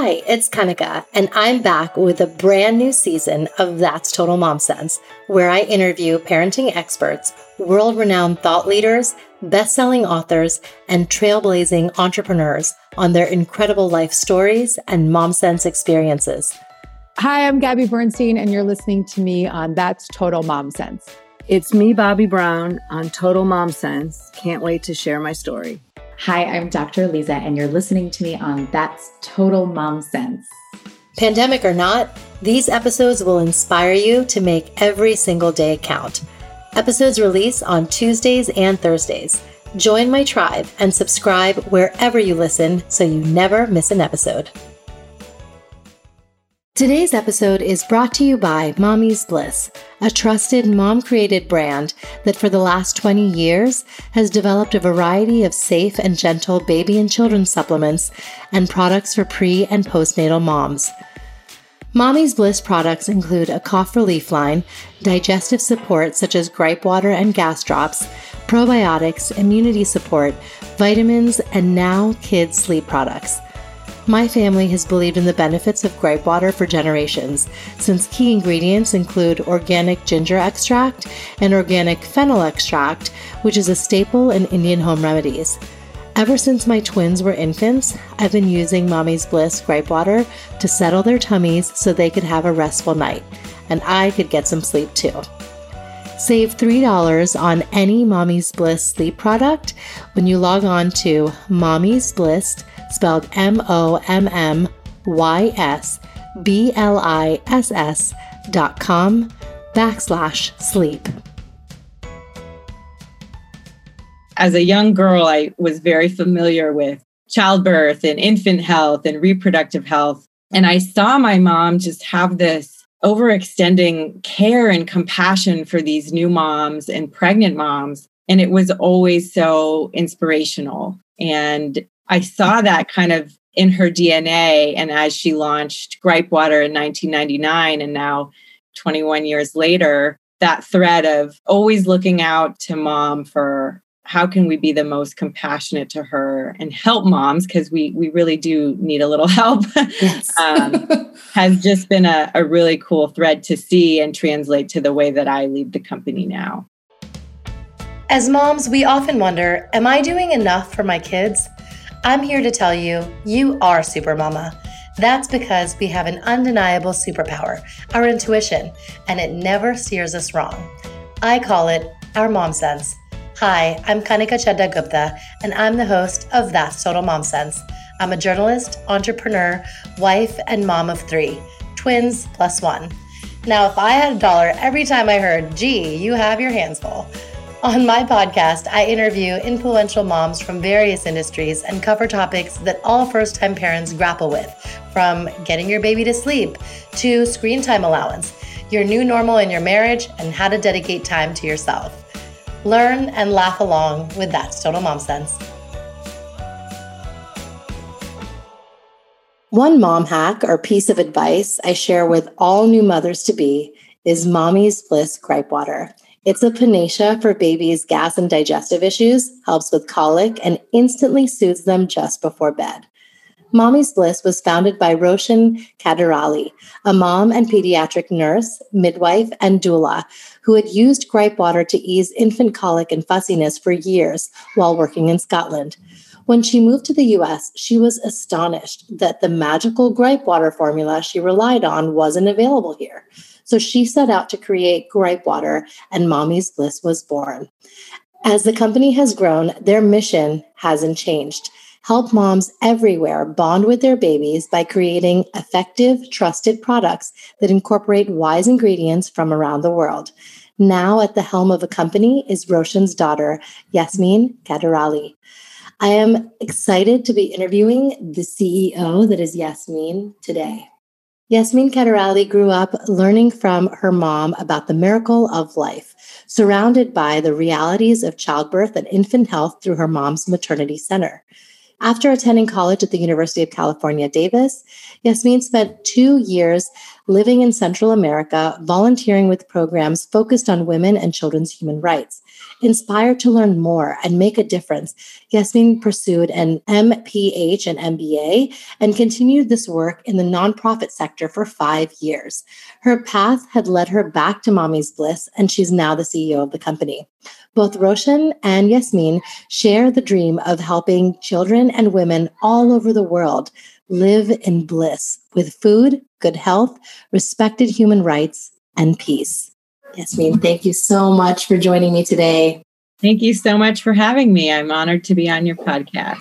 Hi, it's Kanika, and I'm back with a brand new season of That's Total Mom Sense, where I interview parenting experts, world renowned thought leaders, best selling authors, and trailblazing entrepreneurs on their incredible life stories and mom sense experiences. Hi, I'm Gabby Bernstein, and you're listening to me on That's Total Mom Sense. It's me, Bobbi Brown, on Total Mom Sense. Can't wait to share my story. Hi, I'm Dr. Lisa, and you're listening to me on That's Total Mom Sense. Pandemic or not, these episodes will inspire you to make every single day count. Episodes release on Tuesdays and Thursdays. Join my tribe and subscribe wherever you listen so you never miss an episode. Today's episode is brought to you by Mommy's Bliss, a trusted mom created brand that for the last 20 years has developed a variety of safe and gentle baby and children supplements and products for pre and postnatal moms. Mommy's Bliss products include a cough relief line, digestive support such as gripe water and gas drops, probiotics, immunity support, vitamins, and now kids sleep products. My family has believed in the benefits of gripe water for generations, since key ingredients include organic ginger extract and organic fennel extract, which is a staple in Indian home remedies. Ever since my twins were infants, I've been using Mommy's Bliss gripe water to settle their tummies so they could have a restful night, and I could get some sleep too. Save $3 on any Mommy's Bliss sleep product when you log on to Mommy's Bliss spelled M O M M Y S B L I S S dot com backslash sleep. As a young girl, I was very familiar with childbirth and infant health and reproductive health. And I saw my mom just have this overextending care and compassion for these new moms and pregnant moms. And it was always so inspirational. And I saw that kind of in her DNA. And as she launched Gripe Water in 1999, and now 21 years later, that thread of always looking out to mom for how can we be the most compassionate to her and help moms because we we really do need a little help yes. um, has just been a, a really cool thread to see and translate to the way that i lead the company now as moms we often wonder am i doing enough for my kids I'm here to tell you, you are Super Mama. That's because we have an undeniable superpower, our intuition, and it never steers us wrong. I call it our mom sense. Hi, I'm Kanika Chadda Gupta, and I'm the host of That's Total Mom Sense. I'm a journalist, entrepreneur, wife, and mom of three twins plus one. Now, if I had a dollar every time I heard, gee, you have your hands full, on my podcast, I interview influential moms from various industries and cover topics that all first time parents grapple with, from getting your baby to sleep to screen time allowance, your new normal in your marriage, and how to dedicate time to yourself. Learn and laugh along with That's Total Mom Sense. One mom hack or piece of advice I share with all new mothers to be is Mommy's Bliss Gripe Water. It's a panacea for babies' gas and digestive issues, helps with colic, and instantly soothes them just before bed. Mommy's Bliss was founded by Roshan Kaderali, a mom and pediatric nurse, midwife, and doula who had used gripe water to ease infant colic and fussiness for years while working in Scotland. When she moved to the US, she was astonished that the magical gripe water formula she relied on wasn't available here. So she set out to create Gripe Water, and Mommy's Bliss was born. As the company has grown, their mission hasn't changed. Help moms everywhere bond with their babies by creating effective, trusted products that incorporate wise ingredients from around the world. Now at the helm of a company is Roshan's daughter, Yasmin Kaderali. I am excited to be interviewing the CEO that is Yasmin today. Yasmin Kaderali grew up learning from her mom about the miracle of life, surrounded by the realities of childbirth and infant health through her mom's maternity center. After attending college at the University of California, Davis, Yasmin spent two years living in Central America, volunteering with programs focused on women and children's human rights. Inspired to learn more and make a difference, Yasmin pursued an MPH and MBA and continued this work in the nonprofit sector for five years. Her path had led her back to Mommy's Bliss, and she's now the CEO of the company. Both Roshan and Yasmin share the dream of helping children and women all over the world live in bliss with food, good health, respected human rights, and peace. Yasmin, thank you so much for joining me today. Thank you so much for having me. I'm honored to be on your podcast.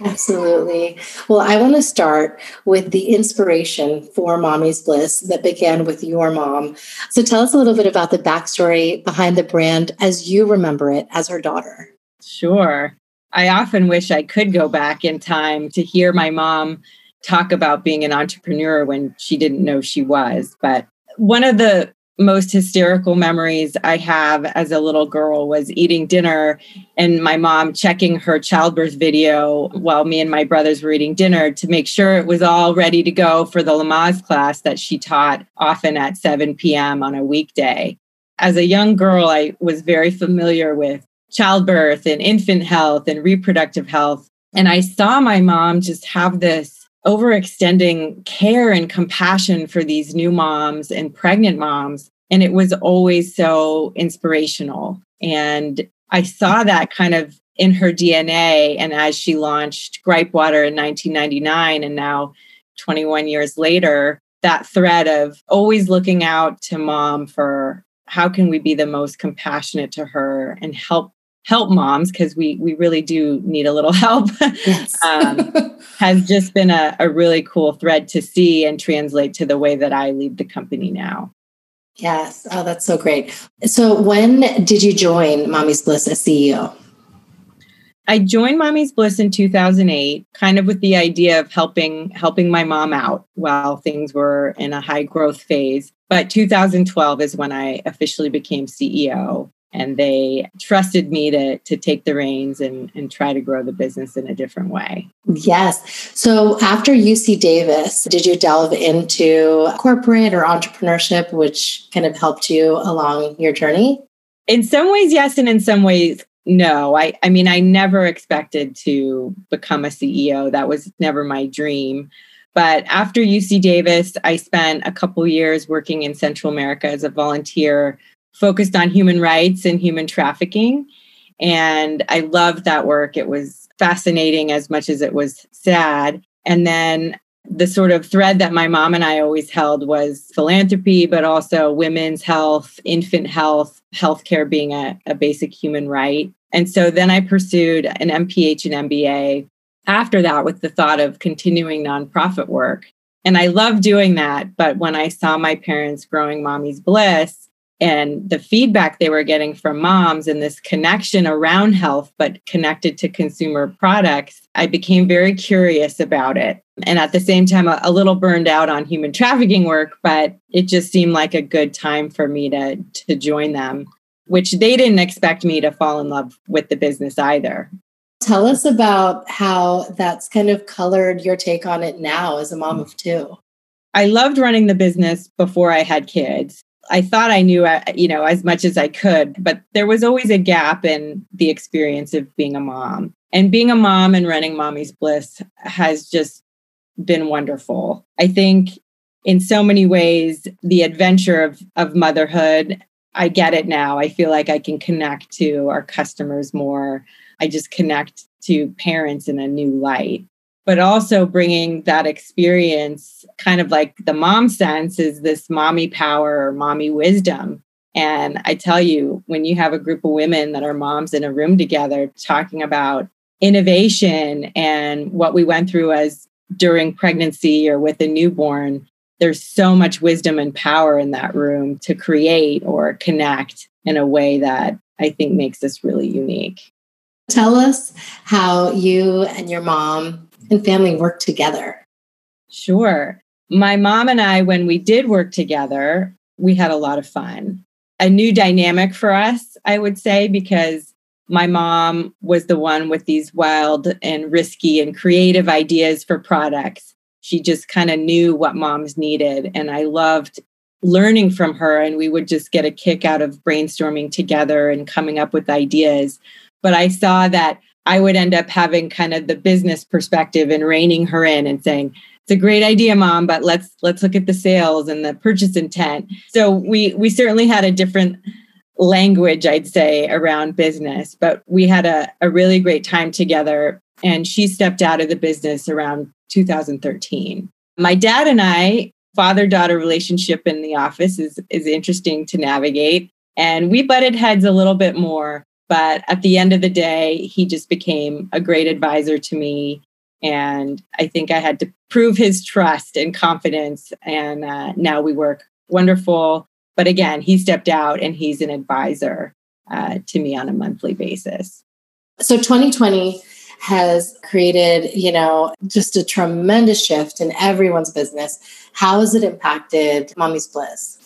Absolutely. Well, I want to start with the inspiration for Mommy's Bliss that began with your mom. So tell us a little bit about the backstory behind the brand as you remember it as her daughter. Sure. I often wish I could go back in time to hear my mom talk about being an entrepreneur when she didn't know she was. But one of the most hysterical memories I have as a little girl was eating dinner and my mom checking her childbirth video while me and my brothers were eating dinner to make sure it was all ready to go for the Lamaze class that she taught often at 7 p.m. on a weekday. As a young girl, I was very familiar with childbirth and infant health and reproductive health. And I saw my mom just have this overextending care and compassion for these new moms and pregnant moms. And it was always so inspirational. And I saw that kind of in her DNA. And as she launched Gripe Water in 1999, and now 21 years later, that thread of always looking out to mom for how can we be the most compassionate to her and help help moms because we we really do need a little help yes. um, has just been a, a really cool thread to see and translate to the way that I lead the company now. Yes. Oh, that's so great. So when did you join Mommy's Bliss as CEO? I joined Mommy's Bliss in 2008, kind of with the idea of helping helping my mom out while things were in a high growth phase. But 2012 is when I officially became CEO and they trusted me to to take the reins and and try to grow the business in a different way. Yes. So after UC Davis, did you delve into corporate or entrepreneurship which kind of helped you along your journey? In some ways yes and in some ways no. I I mean I never expected to become a CEO. That was never my dream. But after UC Davis, I spent a couple years working in Central America as a volunteer focused on human rights and human trafficking. And I loved that work. It was fascinating as much as it was sad. And then the sort of thread that my mom and I always held was philanthropy, but also women's health, infant health, healthcare being a, a basic human right. And so then I pursued an MPH and MBA after that with the thought of continuing nonprofit work. And I love doing that. But when I saw my parents growing Mommy's Bliss, and the feedback they were getting from moms and this connection around health but connected to consumer products i became very curious about it. And at the same time a, little burned out on human trafficking work but it just seemed like a good time for me to to join them which they didn't expect me to fall in love with the business either. Tell us about how that's kind of colored your take on it now as a mom of two. I loved running the business before I had kids. I thought I knew, uh, you know, as much as I could, but there was always a gap in the experience of being a mom. And being a mom and running Mommy's Bliss has just been wonderful. I think in so many ways, the adventure of, of motherhood, I get it now. I feel like I can connect to our customers more. I just connect to parents in a new light but also bringing that experience kind of like the mom sense is this mommy power or mommy wisdom. And i tell you when you have a group of women that are moms in a room together talking about innovation and what we went through as during pregnancy or with a newborn there's so much wisdom and power in that room to create or connect in a way that i think makes us really unique. Tell us how you and your mom and family work together? Sure. My mom and I, when we did work together, we had a lot of fun. A new dynamic for us, I would say, because my mom was the one with these wild and risky and creative ideas for products. She just kind of knew what moms needed. And I loved learning from her. And we would just get a kick out of brainstorming together and coming up with ideas. But I saw that I would end up having kind of the business perspective and reining her in and saying, it's a great idea mom but let's let's look at the sales and the purchase intent so we we certainly had a different language, I'd say, around business. But we had a, a really great time together. And she stepped out of the business around 2013. My dad and I, father daughter relationship in the office is, is interesting to navigate. And we butted heads a little bit more. But at the end of the day, he just became a great advisor to me. And I think I had to prove his trust and confidence. And uh, now we work wonderful but again, he stepped out and he's an advisor uh, to me on a monthly basis. So 2020 has created, you know, just a tremendous shift in everyone's business. How has it impacted Mommy's Bliss?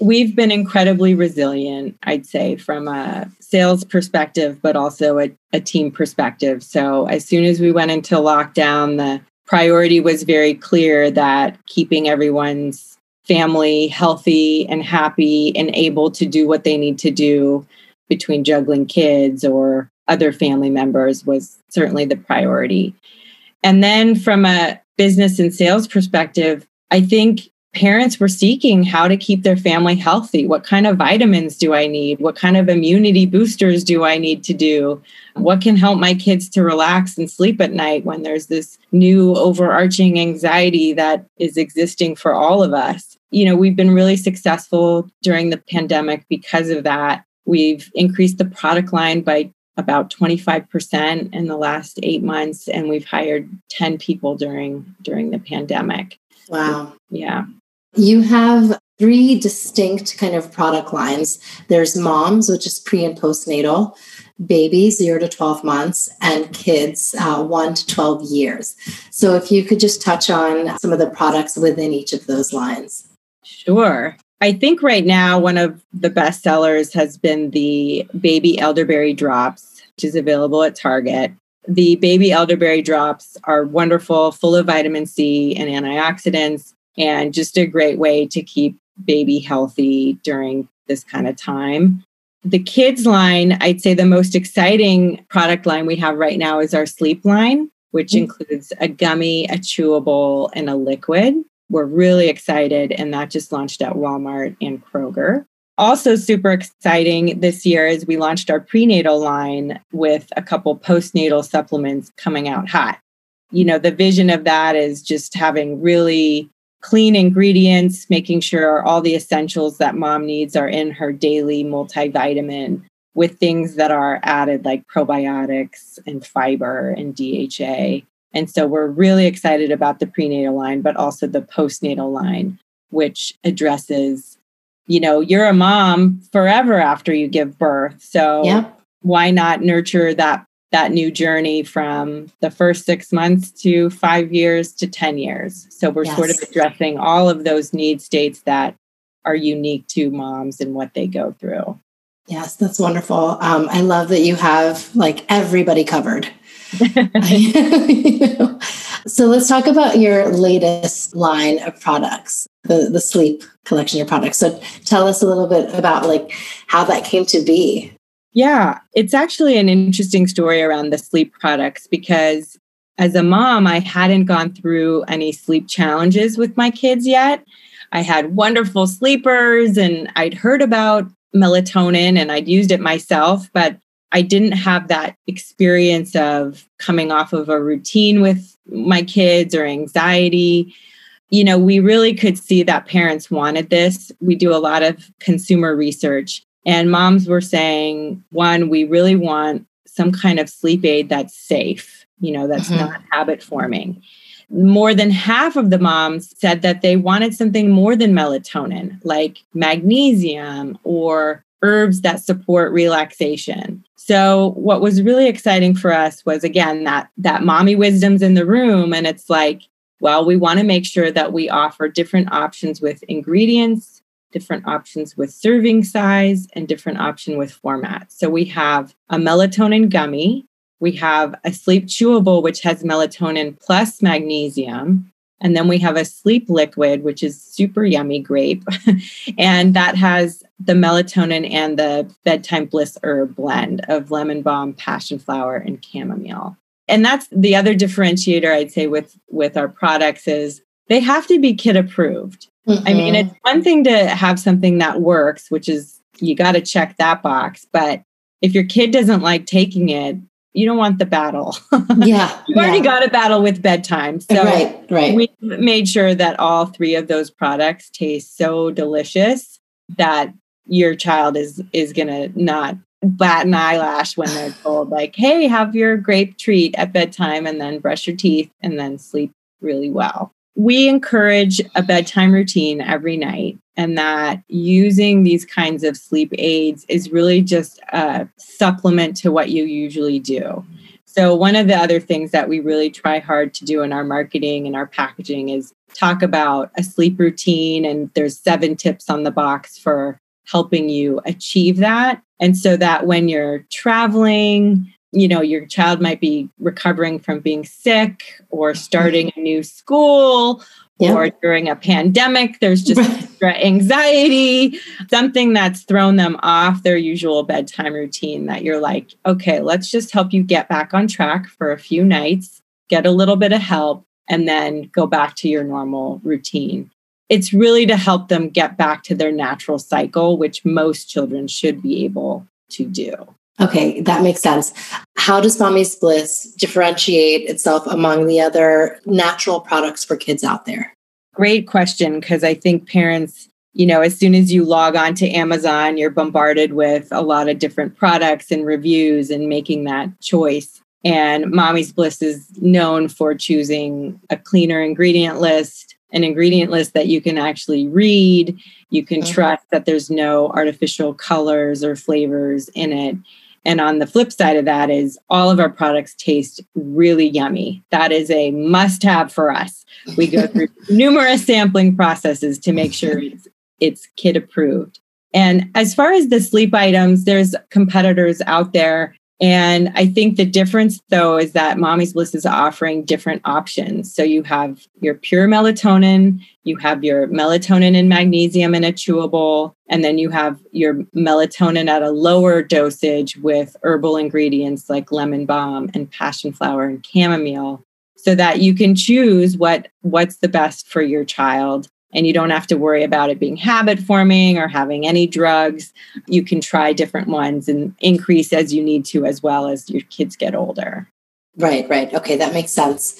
We've been incredibly resilient, I'd say, from a sales perspective, but also a, a team perspective. So, as soon as we went into lockdown, the priority was very clear that keeping everyone's family healthy and happy and able to do what they need to do between juggling kids or other family members was certainly the priority. And then from a business and sales perspective, I think parents were seeking how to keep their family healthy. What kind of vitamins do I need? What kind of immunity boosters do I need to do? What can help my kids to relax and sleep at night when there's this new overarching anxiety that is existing for all of us? you know, we've been really successful during the pandemic because of that. We've increased the product line by about 25% in the last 8 months and we've hired 10 people during during the pandemic. Wow. Yeah. You have three distinct kind of product lines. There's moms, which is pre and postnatal, babies, zero to 12 months, and kids, uh, one to 12 years. So, if you could just touch on some of the products within each of those lines. Sure. I think right now one of the best sellers has been the baby elderberry drops, which is available at Target. The baby elderberry drops are wonderful, full of vitamin C and antioxidants, and just a great way to keep baby healthy during this kind of time. The kids line, I'd say the most exciting product line we have right now is our sleep line, which mm-hmm. includes a gummy, a chewable, and a liquid we're really excited, and that just launched at Walmart and Kroger. Also, super exciting this year is we launched our prenatal line with a couple postnatal supplements coming out hot. You know, the vision of that is just having really clean ingredients, making sure all the essentials that mom needs are in her daily multivitamin with things that are added like probiotics and fiber and DHA. And so we're really excited about the prenatal line, but also the postnatal line, which addresses, you know, you're a mom forever after you give birth. So yep. why not nurture that that new journey from the first six months to five years to 10 years. So we're yes. sort of addressing all of those need states that are unique to moms and what they go through. Yes, that's wonderful. Um, I love that you have like everybody covered. so let's talk about your latest line of products, the, the sleep collection of products. So tell us a little bit about like how that came to be. Yeah, it's actually an interesting story around the sleep products because as a mom, I hadn't gone through any sleep challenges with my kids yet. I had wonderful sleepers and I'd heard about melatonin and I'd used it myself, but I didn't have that experience of coming off of a routine with my kids or anxiety. You know, we really could see that parents wanted this. We do a lot of consumer research, and moms were saying, one, we really want some kind of sleep aid that's safe, you know, that's mm-hmm. not habit forming. More than half of the moms said that they wanted something more than melatonin, like magnesium or herbs that support relaxation. So what was really exciting for us was again that that mommy wisdom's in the room and it's like well we want to make sure that we offer different options with ingredients, different options with serving size and different option with format. So we have a melatonin gummy, we have a sleep chewable, which has melatonin plus magnesium. And then we have a sleep liquid, which is super yummy grape. and that has the melatonin and the bedtime bliss herb blend of lemon balm, passion flower, and chamomile. And that's the other differentiator I'd say with with our products is they have to be kid approved. Mm-hmm. I mean, mm-hmm. it's one thing to have something that works, which is you got to check that box, but if your kid doesn't like taking it, you don't want the battle. Yeah. You've already got a battle with bedtime. So right, right. we made sure that all three of those products taste so delicious that your child is is gonna not bat an eyelash when they're told like, hey, have your grape treat at bedtime and then brush your teeth and then sleep really well. We encourage a bedtime routine every night and that using these kinds of sleep aids is really just a supplement to what you usually do. So, one of the other things that we really try hard to do in our marketing and our packaging is talk about a sleep routine. And there's seven tips on the box for helping you achieve that. And so that when you're traveling, you know, your child might be recovering from being sick or starting a new school yeah. or during a pandemic, there's just extra anxiety, something that's thrown them off their usual bedtime routine that you're like, okay, let's just help you get back on track for a few nights, get a little bit of help, and then go back to your normal routine. It's really to help them get back to their natural cycle, which most children should be able to do. Okay, that makes sense. How does Mommy's Bliss differentiate itself among the other natural products for kids out there? Great question, because I think parents, you know, as soon as you log on to Amazon, you're bombarded with a lot of different products and reviews and making that choice. And Mommy's Bliss is known for choosing a cleaner ingredient list, an ingredient list that you can actually read. You can mm-hmm. trust that there's no artificial colors or flavors in it. And on the flip side of that is all of our products taste really yummy. That is a must have for us. We go through numerous sampling processes to make sure it's, it's kid approved. And as far as the sleep items, there's competitors out there and I think the difference, though, is that Mommy's Bliss is offering different options. So you have your pure melatonin, you have your melatonin and magnesium in a chewable, and then you have your melatonin at a lower dosage with herbal ingredients like lemon balm and passion flower and chamomile so that you can choose what what's the best for your child and you don't have to worry about it being habit forming or having any drugs. You can try different ones and increase as you need to as well as your kids get older. Right, right. Okay, that makes sense.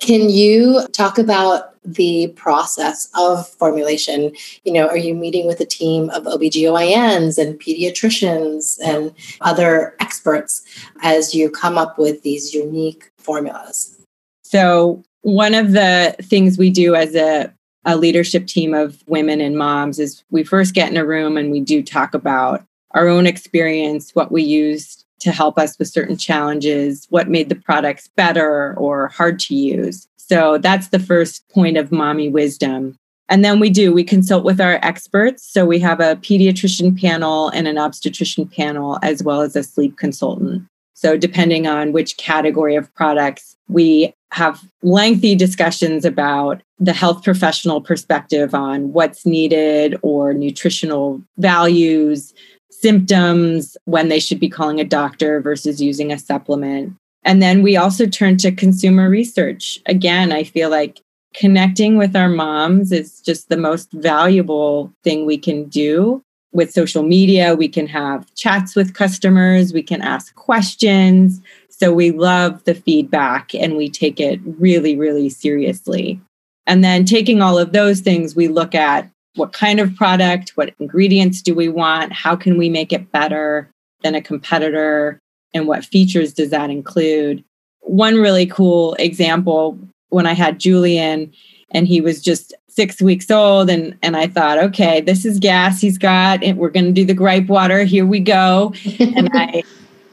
Can you talk about the process of formulation? You know, are you meeting with a team of OBGYNs and pediatricians and other experts as you come up with these unique formulas? So, one of the things we do as a a leadership team of women and moms is we first get in a room and we do talk about our own experience, what we used to help us with certain challenges, what made the products better or hard to use. So that's the first point of mommy wisdom. And then we do, we consult with our experts. So we have a pediatrician panel and an obstetrician panel, as well as a sleep consultant. So, depending on which category of products, we have lengthy discussions about the health professional perspective on what's needed or nutritional values, symptoms, when they should be calling a doctor versus using a supplement. And then we also turn to consumer research. Again, I feel like connecting with our moms is just the most valuable thing we can do with social media, we can have chats with customers, we can ask questions. So we love the feedback and we take it really, really seriously. And then taking all of those things, we look at what kind of product, what ingredients do we want, how can we make it better than a competitor, and what features does that include. One really cool example when I had Julian, and he was just six weeks old and and i thought okay this is gas he's got and we're going to do the gripe water here we go. And i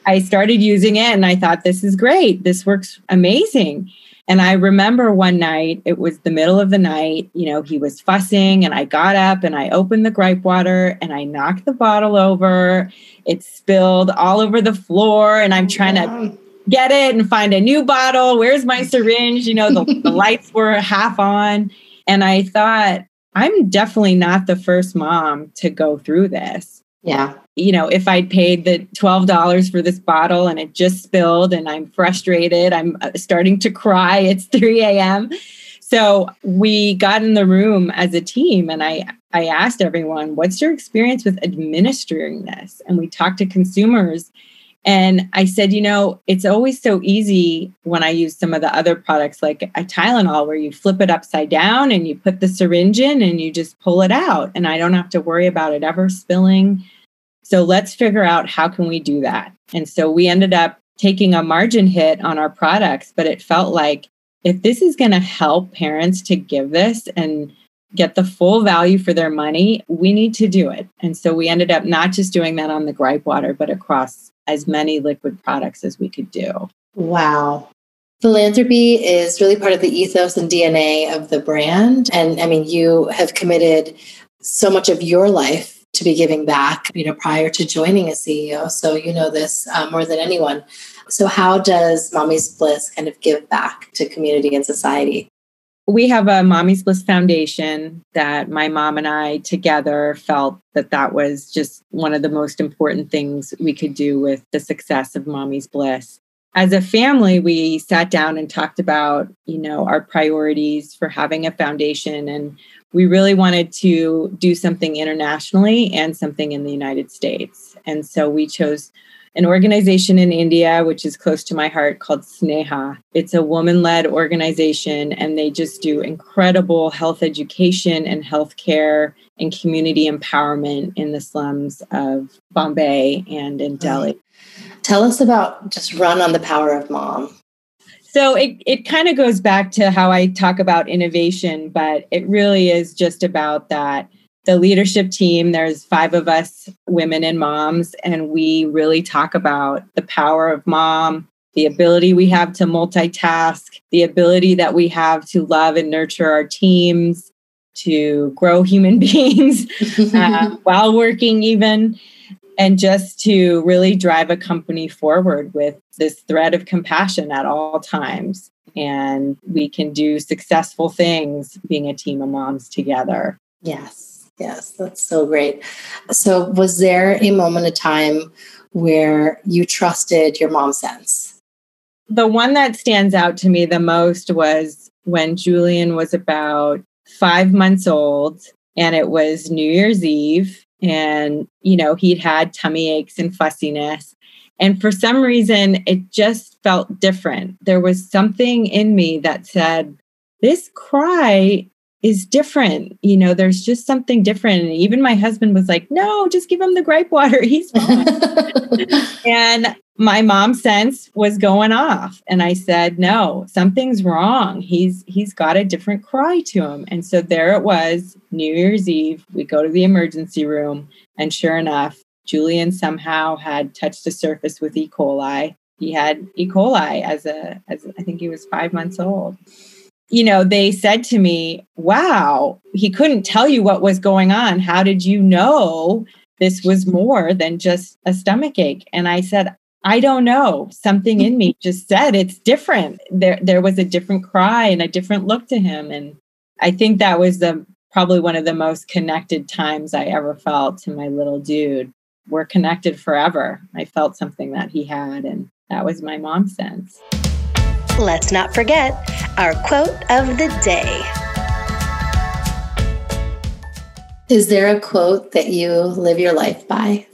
i started using it and i thought this is great. This works amazing And I remember one night, it was the middle of the night, you know, he was fussing, and I got up and I opened the gripe water and I knocked the bottle over. It spilled all over the floor, and I'm trying to get it and find a new bottle. Where's my syringe? You know, the, the lights were half on. And I thought, I'm definitely not the first mom to go through this. Yeah. You know, if I'd paid the $12 for this bottle and it just spilled and I'm frustrated, I'm uh, starting to cry. It's 3 a.m. So we got in the room as a team and I, I asked everyone, what's your experience with administering this? And we talked to consumers and I said, you know, it's always so easy when I use some of the other products like a Tylenol, where you flip it upside down and you put the syringe in and you just pull it out. And I don't have to worry about it ever spilling. So let's figure out how can we do that. And so we ended up taking a margin hit on our products, but it felt like if this is going to help parents to give this and get the full value for their money, we need to do it. And so we ended up not just doing that on the gripe water, but across as many liquid products as we could do. Wow. Philanthropy is really part of the ethos and DNA of the brand. And I mean, you have committed so much of your life to be giving back, you know, prior to joining as CEO. So you know this uh, more than anyone. So, how does Mommy's Bliss kind of give back to community and society? We have a Mommy's Bliss Foundation that my mom and I together felt that that was just one of the most important things we could do with the success of Mommy's Bliss. As a family, we sat down and talked about, you know, our priorities for having a foundation and we really wanted to do something internationally and something in the United States. And so we chose an organization in India, which is close to my heart, called Sneha. It's a woman led organization, and they just do incredible health education and healthcare and community empowerment in the slums of Bombay and in Delhi. Tell us about just run on the power of mom. So it, it kind of goes back to how I talk about innovation, but it really is just about that the leadership team, there's five of us women and moms, and we really talk about the power of mom, the ability we have to multitask, the ability that we have to love and nurture our teams, to grow human beings uh, while working, even, and just to really drive a company forward with this thread of compassion at all times. And we can do successful things being a team of moms together. Yes. Yes, that's so great. So, was there a moment of time where you trusted your mom's sense? The one that stands out to me the most was when Julian was about five months old, and it was New Year's Eve. And, you know, he'd had tummy aches and fussiness. And for some reason, it just felt different. There was something in me that said, this cry is different. You know, there's just something different. And even my husband was like, no, just give him the gripe water. He's fine. and my mom sense was going off. And I said, no, something's wrong. He's he's got a different cry to him. And so there it was, New Year's Eve. We go to the emergency room. And sure enough, Julian somehow had touched the surface with E. coli. He had E. coli as a as I think he was five months old you know, they said to me, wow, he couldn't tell you what was going on. How did you know this was more than just a stomach ache? And I said, I don't know. Something in me just said it's different. There, there was a different cry and a different look to him. And I think that was the probably one of the most connected times I ever felt to my little dude. We're connected forever. I felt something that he had, and that was my mom's sense. Let's not forget our quote of the day. Is there a quote that you live your life by?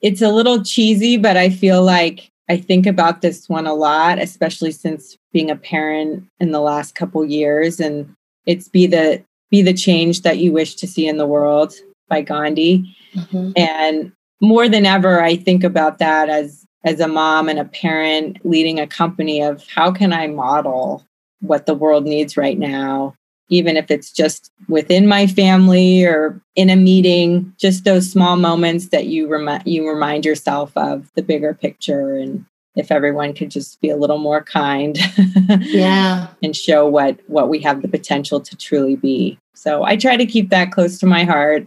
It's a little cheesy, but I feel like I think about this one a lot, especially since being a parent in the last couple years and it's be the be the change that you wish to see in the world by Gandhi. Mm-hmm. And more than ever I think about that as as a mom and a parent leading a company of how can I model what the world needs right now, even if it's just within my family or in a meeting, just those small moments that you remind you remind yourself of the bigger picture and if everyone could just be a little more kind yeah. and show what what we have the potential to truly be. So i try to keep that close to my heart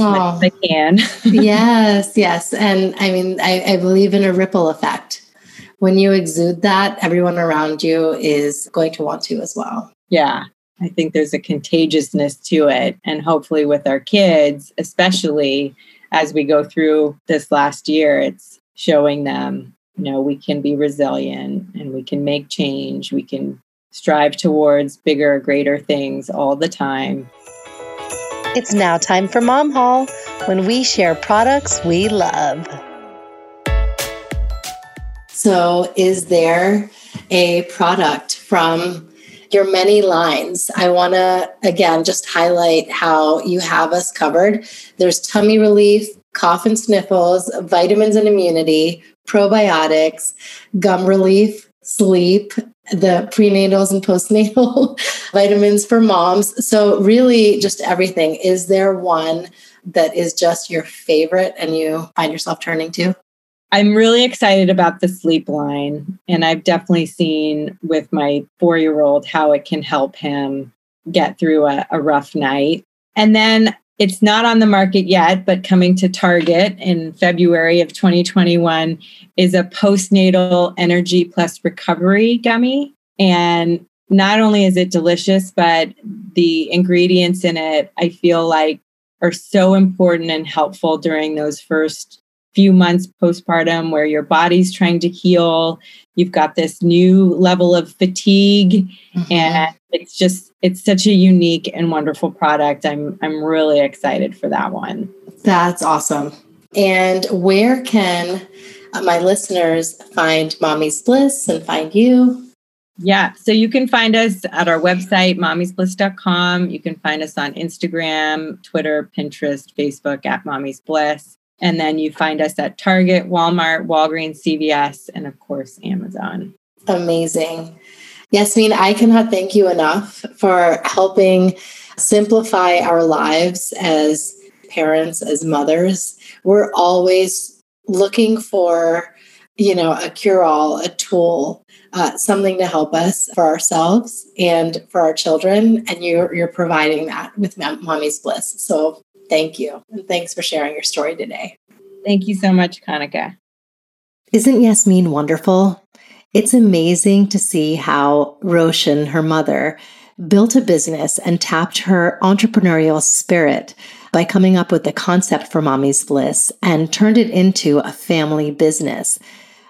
as much Oh. as i can yes, yes. And I mean, I, I believe in a ripple effect. When you exude that, everyone around you is going to want to as well. yeah i think there's a contagiousness to it and hopefully with our kids especially as we go through this last year it's showing them you know we can be resilient and we can make change we can strive towards bigger greater things all the time It's now time for Mom Haul when we share products we love. So, is there a product from your many lines? I want to again just highlight how you have us covered. There's tummy relief, cough and sniffles, vitamins and immunity, probiotics, gum relief, sleep, the prenatals and postnatal vitamins for moms. So, really, just everything. Is there one that is just your favorite and you find yourself turning to? I'm really excited about the sleep line. And I've definitely seen with my four year old how it can help him get through a, a rough night. And then it's not on the market yet, but coming to Target in February of 2021 is a postnatal energy plus recovery gummy. And not only is it delicious, but the ingredients in it, I feel like, are so important and helpful during those first few months postpartum where your body's trying to heal. You've got this new level of fatigue and it's just it's such a unique and wonderful product. I'm I'm really excited for that one. That's awesome. And where can uh, my listeners find Mommy's Bliss and find you? Yeah, so you can find us at our website mommysbliss.com. You can find us on Instagram, Twitter, Pinterest, Facebook at Mommy's Bliss. And then you find us at Target, Walmart, Walgreens, CVS, and of course, Amazon. Amazing. Yasmin, I cannot thank you enough for helping simplify our lives as parents, as mothers. We're always looking for, you know, a cure all, a tool, uh, something to help us for ourselves and for our children. And you're, you're providing that with Mommy's Bliss. So thank you. And thanks for sharing your story today. Thank you so much, Kanika. Isn't Yasmin wonderful? It's amazing to see how Roshan, her mother, built a business and tapped her entrepreneurial spirit by coming up with the concept for Mommy's Bliss and turned it into a family business.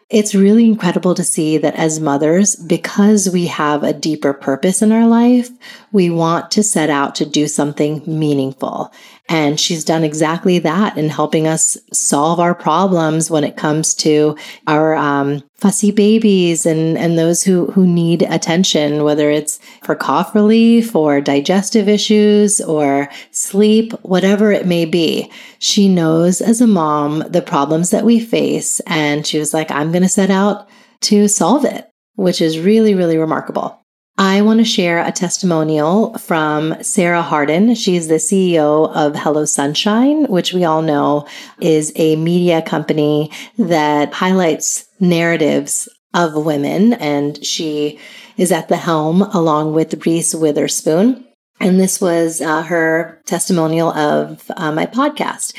It's really incredible to see that as mothers, because we have a deeper purpose in our life, we want to set out to do something meaningful. And she's done exactly that in helping us solve our problems when it comes to our um, fussy babies and, and those who, who need attention, whether it's for cough relief or digestive issues or sleep, whatever it may be. She knows as a mom the problems that we face. And she was like, I'm going to set out to solve it, which is really, really remarkable. I want to share a testimonial from Sarah Harden. She's the CEO of Hello Sunshine, which we all know is a media company that highlights narratives of women. And she is at the helm along with Reese Witherspoon. And this was uh, her testimonial of uh, my podcast.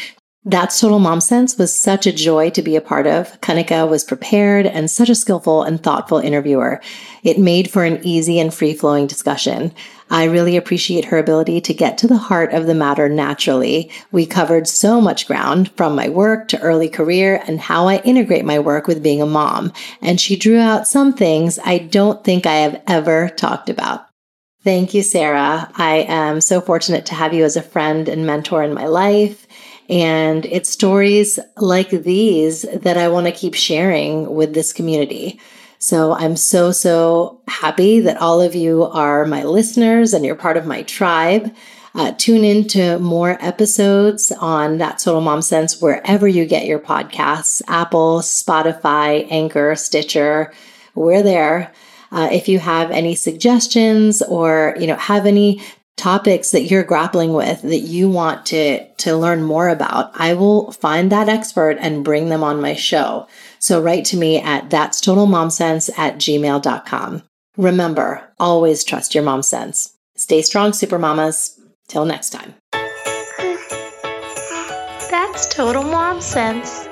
That's Total Mom Sense was such a joy to be a part of. Kanika was prepared and such a skillful and thoughtful interviewer. It made for an easy and free flowing discussion. I really appreciate her ability to get to the heart of the matter naturally. We covered so much ground from my work to early career and how I integrate my work with being a mom. And she drew out some things I don't think I have ever talked about. Thank you, Sarah. I am so fortunate to have you as a friend and mentor in my life. And it's stories like these that I want to keep sharing with this community. So I'm so, so happy that all of you are my listeners and you're part of my tribe. Uh, tune in to more episodes on That Total Mom Sense wherever you get your podcasts Apple, Spotify, Anchor, Stitcher. We're there. Uh, if you have any suggestions or you know have any topics that you're grappling with that you want to to learn more about i will find that expert and bring them on my show. So write to me at that's total mom sense at gmail.com remember always trust your mom sense. Stay strong super mamas till next time. That's total mom sense.